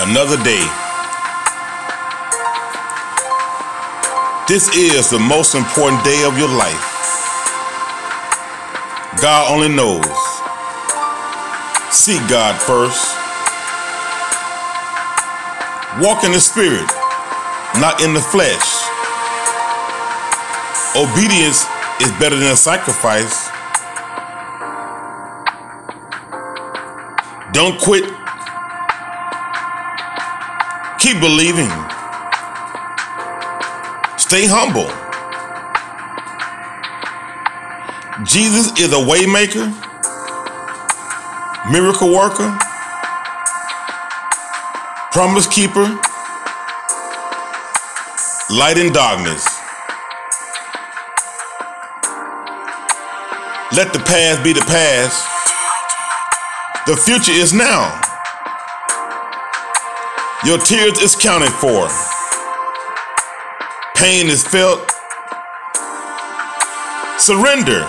another day. This is the most important day of your life. God only knows. Seek God first. Walk in the Spirit, not in the flesh. Obedience is better than a sacrifice. Don't quit. Keep believing. Stay humble. Jesus is a waymaker, miracle worker, promise keeper, light in darkness. Let the past be the past. The future is now. Your tears is counted for. Pain is felt. Surrender.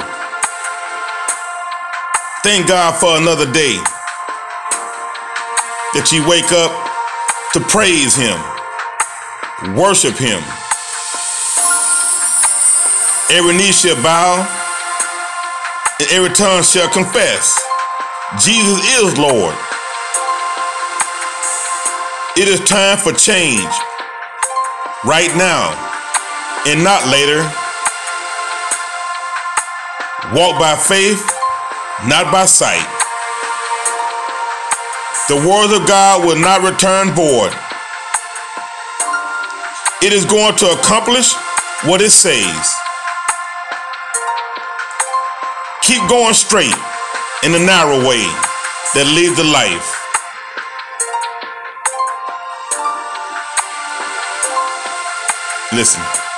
Thank God for another day that you wake up to praise Him, worship Him. Every knee shall bow and every tongue shall confess Jesus is Lord. It is time for change right now and not later. Walk by faith, not by sight. The word of God will not return void. It is going to accomplish what it says. Keep going straight in the narrow way that leads to life. Listen.